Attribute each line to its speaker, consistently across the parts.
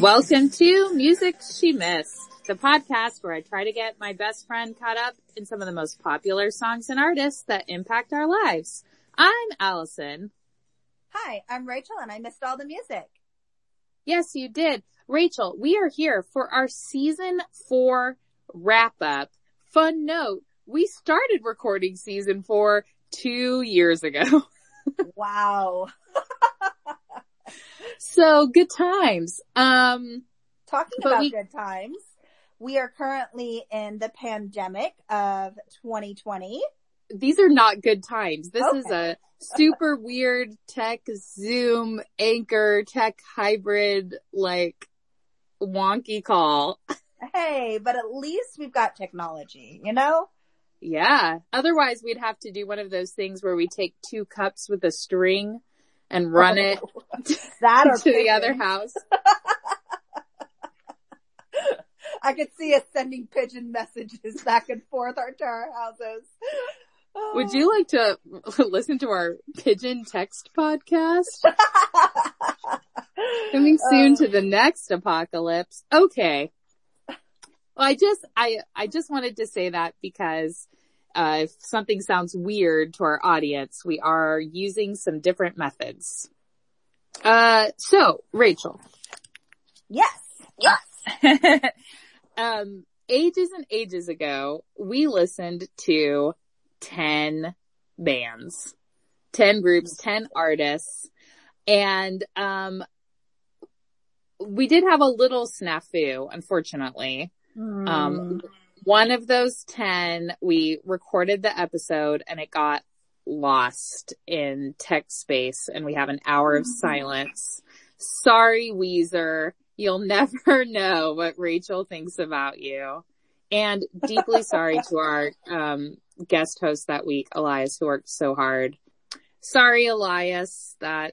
Speaker 1: Welcome to Music She Missed, the podcast where I try to get my best friend caught up in some of the most popular songs and artists that impact our lives. I'm Allison.
Speaker 2: Hi, I'm Rachel and I missed all the music.
Speaker 1: Yes, you did. Rachel, we are here for our season four wrap up. Fun note, we started recording season four two years ago.
Speaker 2: wow.
Speaker 1: so good times. Um,
Speaker 2: talking about we, good times, we are currently in the pandemic of 2020.
Speaker 1: These are not good times. This okay. is a super weird tech Zoom anchor tech hybrid, like wonky call.
Speaker 2: Hey, but at least we've got technology, you know?
Speaker 1: Yeah. Otherwise we'd have to do one of those things where we take two cups with a string and run it that to the other house.
Speaker 2: I could see us sending pigeon messages back and forth to our houses.
Speaker 1: Would you like to listen to our pigeon text podcast? Coming soon to oh. the next apocalypse. Okay. Well, I just, I, I just wanted to say that because, uh, if something sounds weird to our audience, we are using some different methods. Uh, so Rachel.
Speaker 2: Yes.
Speaker 1: Yes. um, ages and ages ago, we listened to 10 bands, 10 groups, 10 artists. And, um, we did have a little snafu, unfortunately. Mm. Um, one of those 10, we recorded the episode and it got lost in tech space and we have an hour of mm-hmm. silence. Sorry, Weezer. You'll never know what Rachel thinks about you. And deeply sorry to our, um, guest host that week, Elias, who worked so hard. Sorry, Elias, that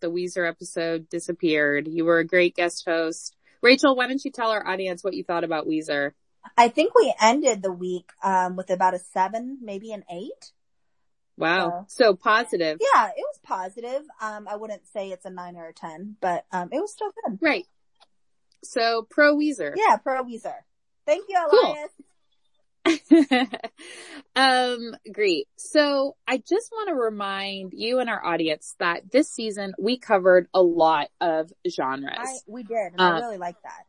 Speaker 1: the Weezer episode disappeared. You were a great guest host. Rachel, why don't you tell our audience what you thought about Weezer?
Speaker 2: I think we ended the week um, with about a seven, maybe an eight.
Speaker 1: Wow. So, so positive.
Speaker 2: Yeah, it was positive. Um, I wouldn't say it's a nine or a 10, but, um, it was still good.
Speaker 1: Right. So pro Weezer.
Speaker 2: Yeah, pro Weezer. Thank you, Elias. Cool.
Speaker 1: um, great. So I just want to remind you and our audience that this season we covered a lot of genres. I,
Speaker 2: we did. Um, I really like that.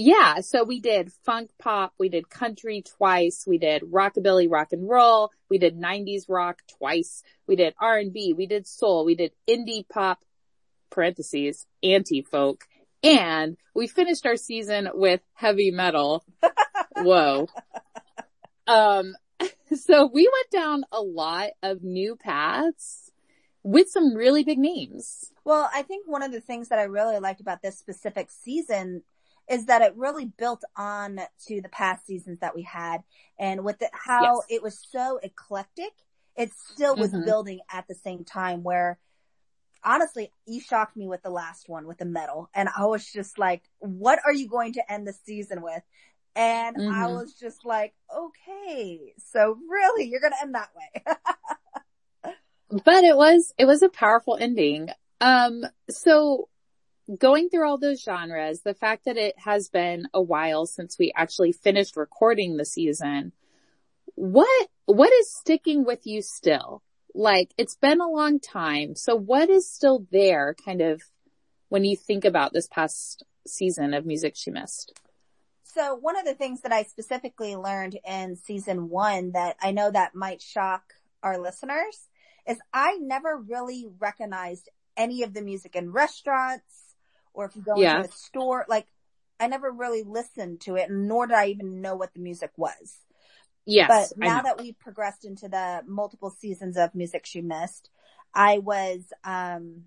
Speaker 1: Yeah. So we did funk pop. We did country twice. We did rockabilly rock and roll. We did 90s rock twice. We did R&B. We did soul. We did indie pop parentheses anti folk. And we finished our season with heavy metal. Whoa. Um, so we went down a lot of new paths with some really big names.
Speaker 2: Well, I think one of the things that I really liked about this specific season is that it really built on to the past seasons that we had and with the, how yes. it was so eclectic, it still was mm-hmm. building at the same time where honestly, you shocked me with the last one with the metal. And I was just like, what are you going to end the season with? And mm-hmm. I was just like, okay, so really you're going to end that way.
Speaker 1: but it was, it was a powerful ending. Um, so going through all those genres, the fact that it has been a while since we actually finished recording the season, what, what is sticking with you still? Like it's been a long time. So what is still there kind of when you think about this past season of music she missed?
Speaker 2: So one of the things that I specifically learned in season one that I know that might shock our listeners is I never really recognized any of the music in restaurants or if you go yeah. into a store, like I never really listened to it nor did I even know what the music was.
Speaker 1: Yes.
Speaker 2: But now that we've progressed into the multiple seasons of music she missed, I was, um,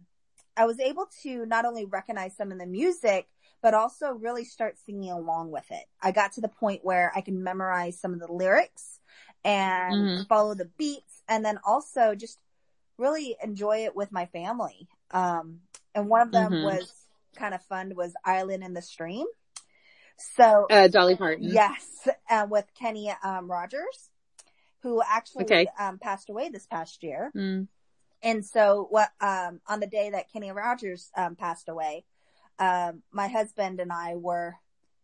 Speaker 2: I was able to not only recognize some of the music, but also really start singing along with it. I got to the point where I can memorize some of the lyrics and mm-hmm. follow the beats and then also just really enjoy it with my family. Um, and one of them mm-hmm. was kind of fun was Island in the Stream. So,
Speaker 1: uh, Dolly Parton.
Speaker 2: Yes, uh, with Kenny, um, Rogers, who actually, okay. um, passed away this past year. Mm. And so what, um, on the day that Kenny Rogers, um, passed away, um, my husband and I were,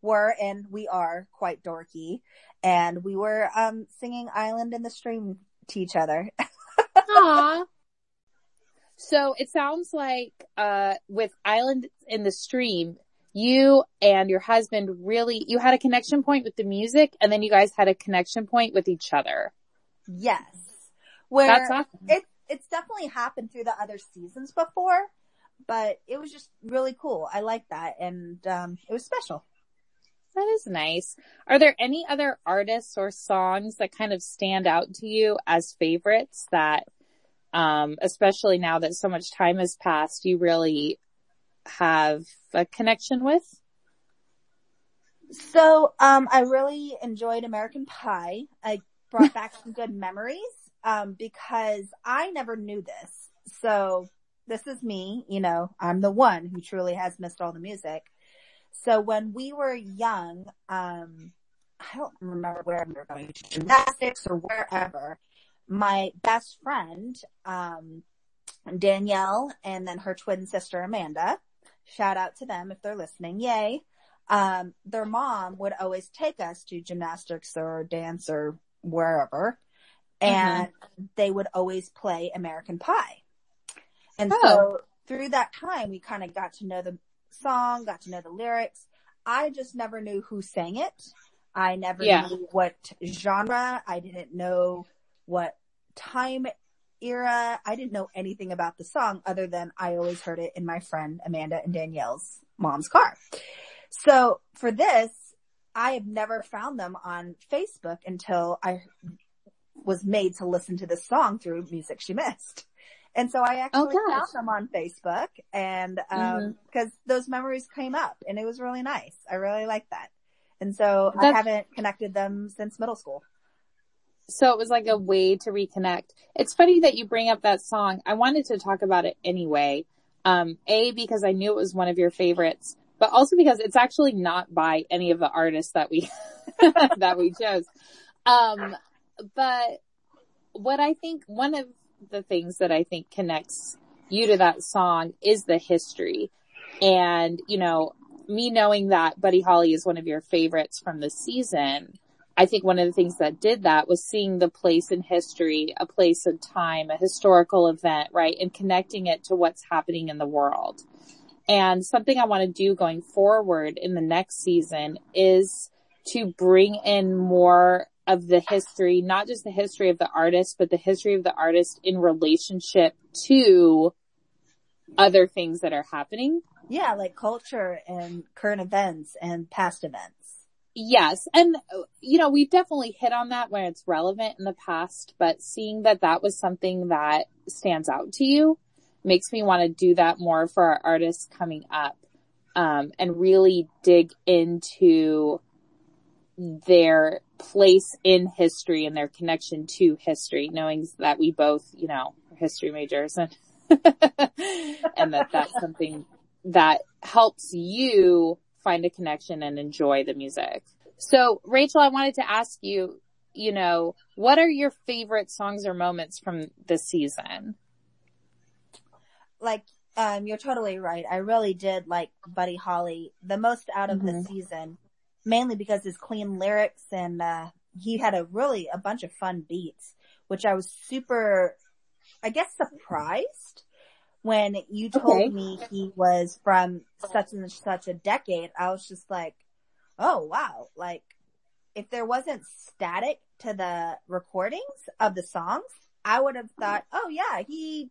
Speaker 2: were, and we are quite dorky. And we were, um, singing Island in the Stream to each other.
Speaker 1: Aww. So it sounds like, uh, with Island in the Stream, you and your husband really, you had a connection point with the music and then you guys had a connection point with each other.
Speaker 2: Yes. Where That's awesome. it, it's definitely happened through the other seasons before, but it was just really cool. I like that. And, um, it was special.
Speaker 1: That is nice. Are there any other artists or songs that kind of stand out to you as favorites that, um, especially now that so much time has passed, you really have a connection with?
Speaker 2: So, um, I really enjoyed American Pie. I brought back some good memories, um, because I never knew this. So this is me, you know, I'm the one who truly has missed all the music. So when we were young, um, I don't remember where we were going to gymnastics or wherever. My best friend, um, Danielle and then her twin sister Amanda, Shout out to them if they're listening. Yay. Um, their mom would always take us to gymnastics or dance or wherever. And mm-hmm. they would always play American Pie. And oh. so through that time, we kind of got to know the song, got to know the lyrics. I just never knew who sang it. I never yeah. knew what genre. I didn't know what time era, I didn't know anything about the song other than I always heard it in my friend Amanda and Danielle's mom's car. So for this, I have never found them on Facebook until I was made to listen to this song through Music She Missed. And so I actually oh, found them on Facebook and, um, mm-hmm. cause those memories came up and it was really nice. I really like that. And so That's- I haven't connected them since middle school
Speaker 1: so it was like a way to reconnect. It's funny that you bring up that song. I wanted to talk about it anyway. Um, a, because I knew it was one of your favorites, but also because it's actually not by any of the artists that we, that we chose. Um, but what I think, one of the things that I think connects you to that song is the history. And, you know, me knowing that Buddy Holly is one of your favorites from the season, I think one of the things that did that was seeing the place in history, a place in time, a historical event, right? And connecting it to what's happening in the world. And something I want to do going forward in the next season is to bring in more of the history, not just the history of the artist, but the history of the artist in relationship to other things that are happening.
Speaker 2: Yeah, like culture and current events and past events.
Speaker 1: Yes. And, you know, we've definitely hit on that when it's relevant in the past, but seeing that that was something that stands out to you makes me want to do that more for our artists coming up. Um, and really dig into their place in history and their connection to history, knowing that we both, you know, are history majors and, and that that's something that helps you find a connection and enjoy the music. So Rachel, I wanted to ask you, you know, what are your favorite songs or moments from this season?
Speaker 2: Like, um, you're totally right. I really did like Buddy Holly the most out of mm-hmm. the season, mainly because his clean lyrics and, uh, he had a really, a bunch of fun beats, which I was super, I guess surprised when you told okay. me he was from such and such a decade, I was just like, oh wow, like if there wasn't static to the recordings of the songs, I would have thought, oh yeah, he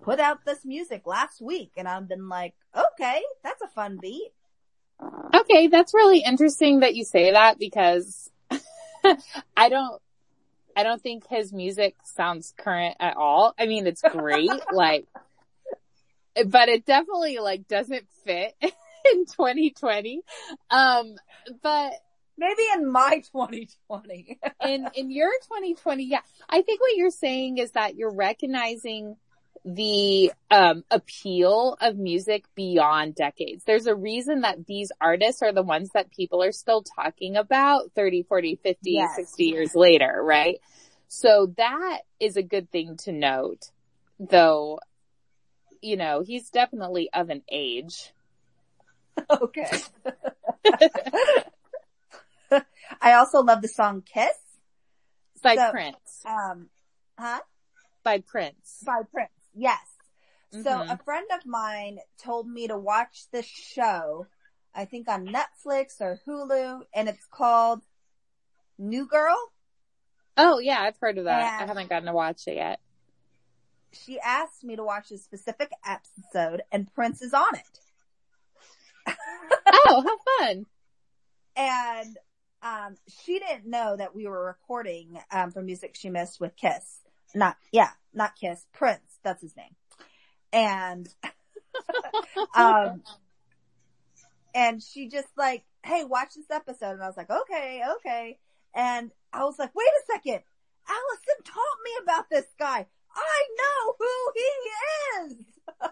Speaker 2: put out this music last week and I've been like, okay, that's a fun beat.
Speaker 1: Okay, that's really interesting that you say that because I don't I don't think his music sounds current at all. I mean, it's great, like, but it definitely like doesn't fit in 2020. Um, but
Speaker 2: maybe in my 2020.
Speaker 1: in, in your 2020, yeah. I think what you're saying is that you're recognizing the um, appeal of music beyond decades. There's a reason that these artists are the ones that people are still talking about 30, 40, 50, yes. 60 years later, right? So that is a good thing to note, though you know, he's definitely of an age.
Speaker 2: Okay. I also love the song Kiss.
Speaker 1: By so, Prince.
Speaker 2: Um, huh?
Speaker 1: By Prince.
Speaker 2: By Prince. Yes. Mm-hmm. So a friend of mine told me to watch this show, I think on Netflix or Hulu, and it's called New Girl.
Speaker 1: Oh yeah, I've heard of that. And I haven't gotten to watch it yet.
Speaker 2: She asked me to watch a specific episode and Prince is on it.
Speaker 1: oh, how fun.
Speaker 2: And um, she didn't know that we were recording um, for music she missed with Kiss. Not yeah, not Kiss, Prince. That's his name. And um, and she just like, hey, watch this episode, and I was like, okay, okay. And I was like, wait a second, Allison taught me about this guy. I know who he is.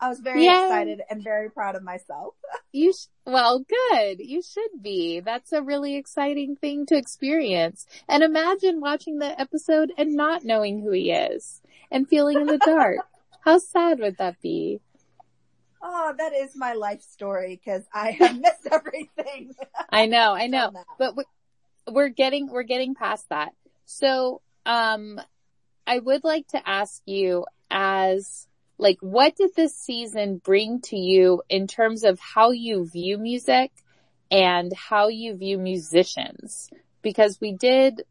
Speaker 2: I was very Yay. excited and very proud of myself.
Speaker 1: You, sh- well, good. You should be. That's a really exciting thing to experience. And imagine watching the episode and not knowing who he is and feeling in the dark. How sad would that be?
Speaker 2: Oh, that is my life story because I have missed everything.
Speaker 1: I know, I know, but we're getting, we're getting past that. So, um, I would like to ask you as like what did this season bring to you in terms of how you view music and how you view musicians? Because we did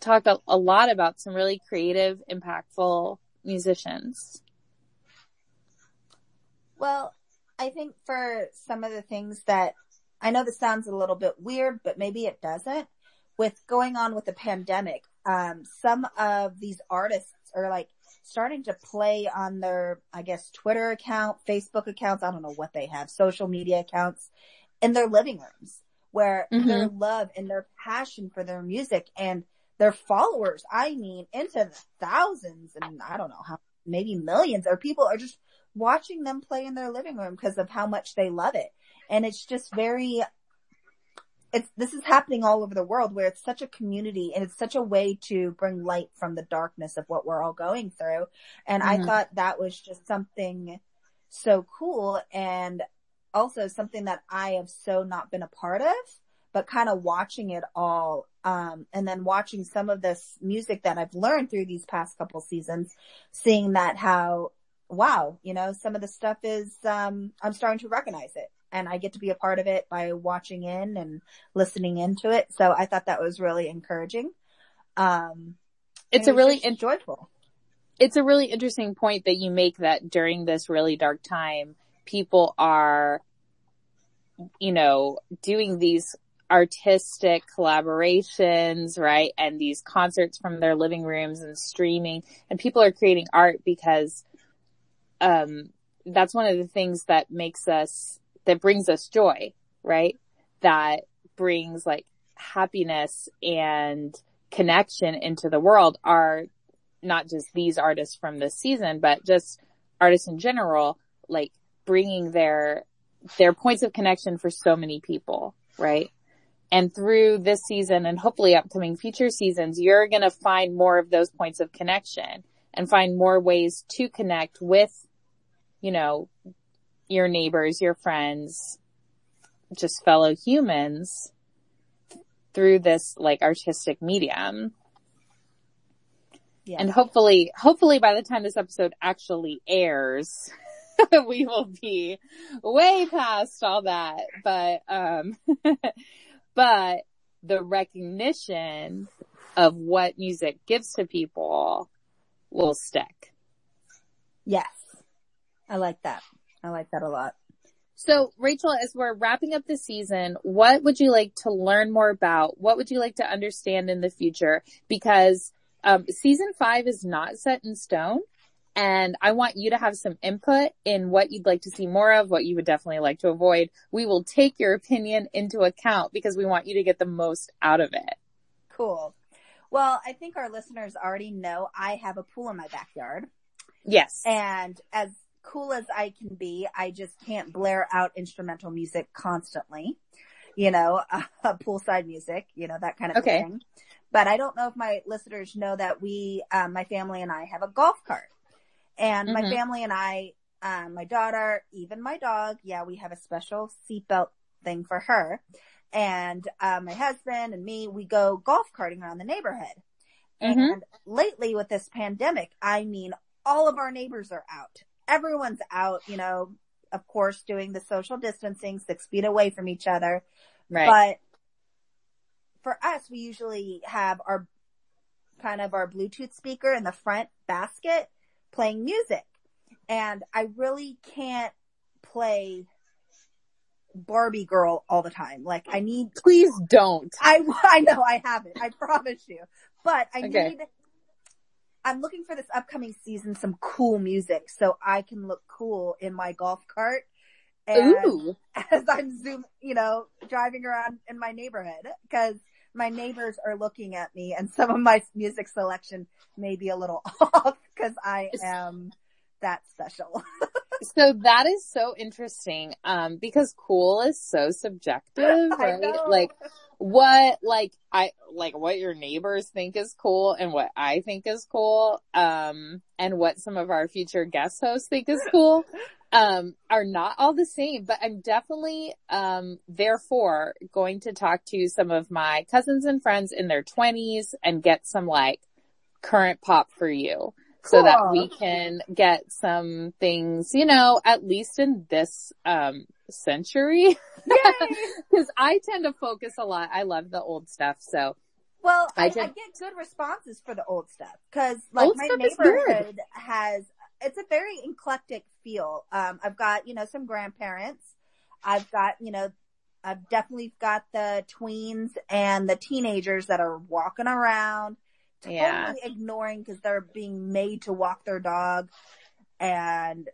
Speaker 1: talk a, a lot about some really creative, impactful musicians.
Speaker 2: Well, I think for some of the things that I know this sounds a little bit weird, but maybe it doesn't. With going on with the pandemic, um, some of these artists are like starting to play on their, I guess, Twitter account, Facebook accounts. I don't know what they have, social media accounts in their living rooms where mm-hmm. their love and their passion for their music and their followers, I mean, into the thousands and I don't know how, maybe millions or people are just watching them play in their living room because of how much they love it. And it's just very it's this is happening all over the world where it's such a community and it's such a way to bring light from the darkness of what we're all going through. And mm-hmm. I thought that was just something so cool and also something that I have so not been a part of, but kind of watching it all. Um, and then watching some of this music that I've learned through these past couple seasons, seeing that how, wow, you know, some of the stuff is, um, I'm starting to recognize it and I get to be a part of it by watching in and listening into it. So I thought that was really encouraging. Um,
Speaker 1: it's a really enjoyable. It's a really interesting point that you make that during this really dark time, people are, you know, doing these artistic collaborations, right? And these concerts from their living rooms and streaming and people are creating art because, um, that's one of the things that makes us that brings us joy, right? That brings like happiness and connection into the world are not just these artists from this season, but just artists in general, like bringing their, their points of connection for so many people, right? And through this season and hopefully upcoming future seasons, you're going to find more of those points of connection and find more ways to connect with, you know, your neighbors, your friends, just fellow humans through this like artistic medium. Yeah. And hopefully, hopefully by the time this episode actually airs, we will be way past all that. But, um, but the recognition of what music gives to people will stick.
Speaker 2: Yes. I like that. I like that a lot.
Speaker 1: So Rachel, as we're wrapping up the season, what would you like to learn more about? What would you like to understand in the future? Because um, season five is not set in stone. And I want you to have some input in what you'd like to see more of, what you would definitely like to avoid. We will take your opinion into account because we want you to get the most out of it.
Speaker 2: Cool. Well, I think our listeners already know I have a pool in my backyard.
Speaker 1: Yes.
Speaker 2: And as cool as I can be, I just can't blare out instrumental music constantly. You know, uh, poolside music, you know, that kind of okay. thing. But I don't know if my listeners know that we, um, my family and I have a golf cart. And mm-hmm. my family and I, um, my daughter, even my dog, yeah, we have a special seatbelt thing for her. And, uh, my husband and me, we go golf carting around the neighborhood. Mm-hmm. And lately with this pandemic, I mean, all of our neighbors are out. Everyone's out, you know, of course, doing the social distancing, six feet away from each other. Right. But for us, we usually have our kind of our Bluetooth speaker in the front basket playing music. And I really can't play Barbie girl all the time. Like I need.
Speaker 1: Please don't.
Speaker 2: I, I know I haven't. I promise you. But I okay. need, I'm looking for this upcoming season some cool music so I can look cool in my golf cart. And Ooh. as I'm zoom, you know, driving around in my neighborhood because my neighbors are looking at me and some of my music selection may be a little off because I am that special.
Speaker 1: so that is so interesting. Um, because cool is so subjective, right? Like what, like, I, like what your neighbors think is cool and what I think is cool, um, and what some of our future guest hosts think is cool, um, are not all the same, but I'm definitely, um, therefore going to talk to some of my cousins and friends in their twenties and get some like current pop for you so that we can get some things, you know, at least in this, um, century. Cause I tend to focus a lot. I love the old stuff. So.
Speaker 2: Well, I, I, I get good responses for the old stuff. Cause like old my neighborhood has, it's a very eclectic feel. Um, I've got, you know, some grandparents. I've got, you know, I've definitely got the tweens and the teenagers that are walking around totally yeah. ignoring because they're being made to walk their dog and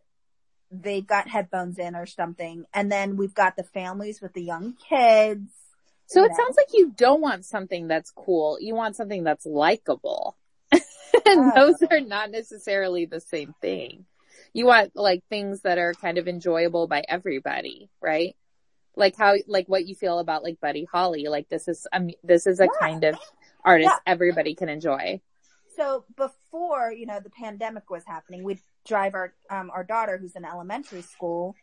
Speaker 2: they've got headphones in or something. And then we've got the families with the young kids.
Speaker 1: So it know. sounds like you don't want something that's cool. You want something that's likable. and those are not necessarily the same thing. You want like things that are kind of enjoyable by everybody, right? Like how, like what you feel about like Buddy Holly. Like this is, um, this is a yeah. kind of artist yeah. everybody can enjoy.
Speaker 2: So before, you know, the pandemic was happening, we'd drive our, um, our daughter who's in elementary school,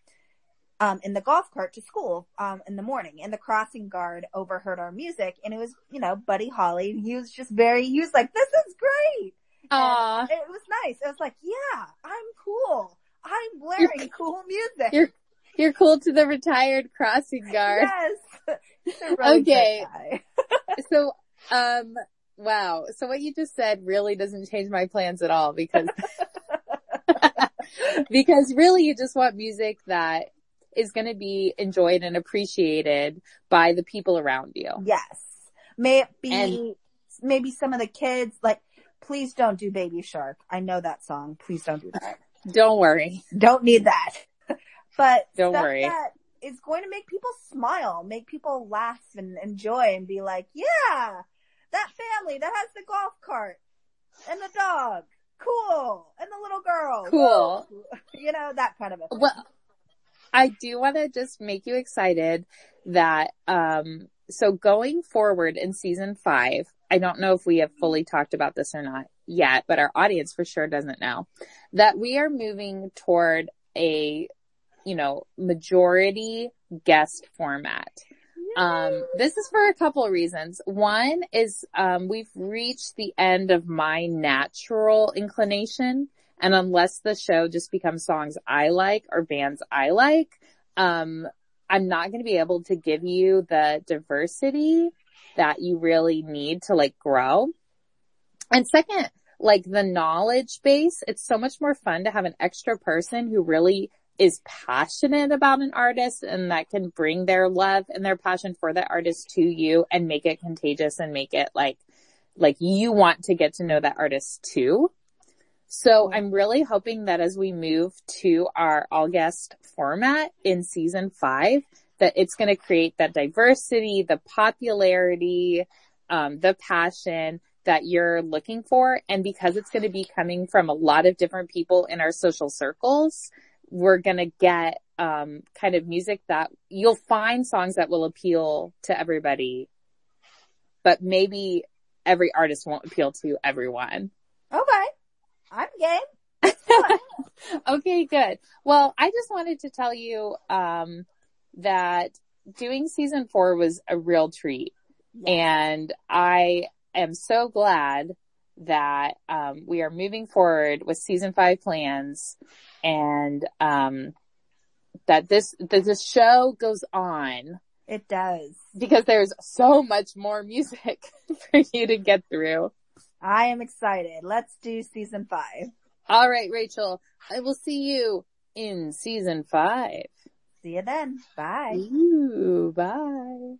Speaker 2: um, in the golf cart to school, um, in the morning and the crossing guard overheard our music and it was, you know, Buddy Holly. He was just very, he was like, this is great.
Speaker 1: Aww.
Speaker 2: it was nice. It was like, yeah, I'm cool. I'm wearing you're, cool music.
Speaker 1: You're, you're cool to the retired crossing guard.
Speaker 2: Yes. Really okay.
Speaker 1: so um, wow. So what you just said really doesn't change my plans at all because, because really you just want music that is going to be enjoyed and appreciated by the people around you.
Speaker 2: Yes. May it be and, maybe some of the kids like, please don't do Baby Shark. I know that song. Please don't do that.
Speaker 1: Don't worry.
Speaker 2: Don't need that. but
Speaker 1: don't worry.
Speaker 2: That is going to make people smile, make people laugh and enjoy and be like, yeah, that family that has the golf cart and the dog. Cool. And the little girl.
Speaker 1: Cool.
Speaker 2: You know, that kind of a
Speaker 1: thing. Well, I do want to just make you excited that, um, so going forward in season five, I don't know if we have fully talked about this or not yet, but our audience for sure doesn't know that we are moving toward a, you know, majority guest format. Um, this is for a couple of reasons. One is, um, we've reached the end of my natural inclination. And unless the show just becomes songs I like or bands I like, um, I'm not going to be able to give you the diversity that you really need to like grow. And second, like the knowledge base, it's so much more fun to have an extra person who really is passionate about an artist and that can bring their love and their passion for that artist to you and make it contagious and make it like, like you want to get to know that artist too. So I'm really hoping that as we move to our all guest format in season five, that it's going to create that diversity, the popularity, um, the passion that you're looking for. And because it's going to be coming from a lot of different people in our social circles, we're going to get um, kind of music that you'll find songs that will appeal to everybody, but maybe every artist won't appeal to everyone.
Speaker 2: Okay. I'm game.
Speaker 1: okay, good. Well, I just wanted to tell you, um, that doing season four was a real treat. And I am so glad that, um, we are moving forward with season five plans and, um, that this, that this show goes on.
Speaker 2: It does.
Speaker 1: Because there's so much more music for you to get through.
Speaker 2: I am excited. Let's do season five.
Speaker 1: All right, Rachel. I will see you in season five.
Speaker 2: See you then. Bye.
Speaker 1: Ooh, bye.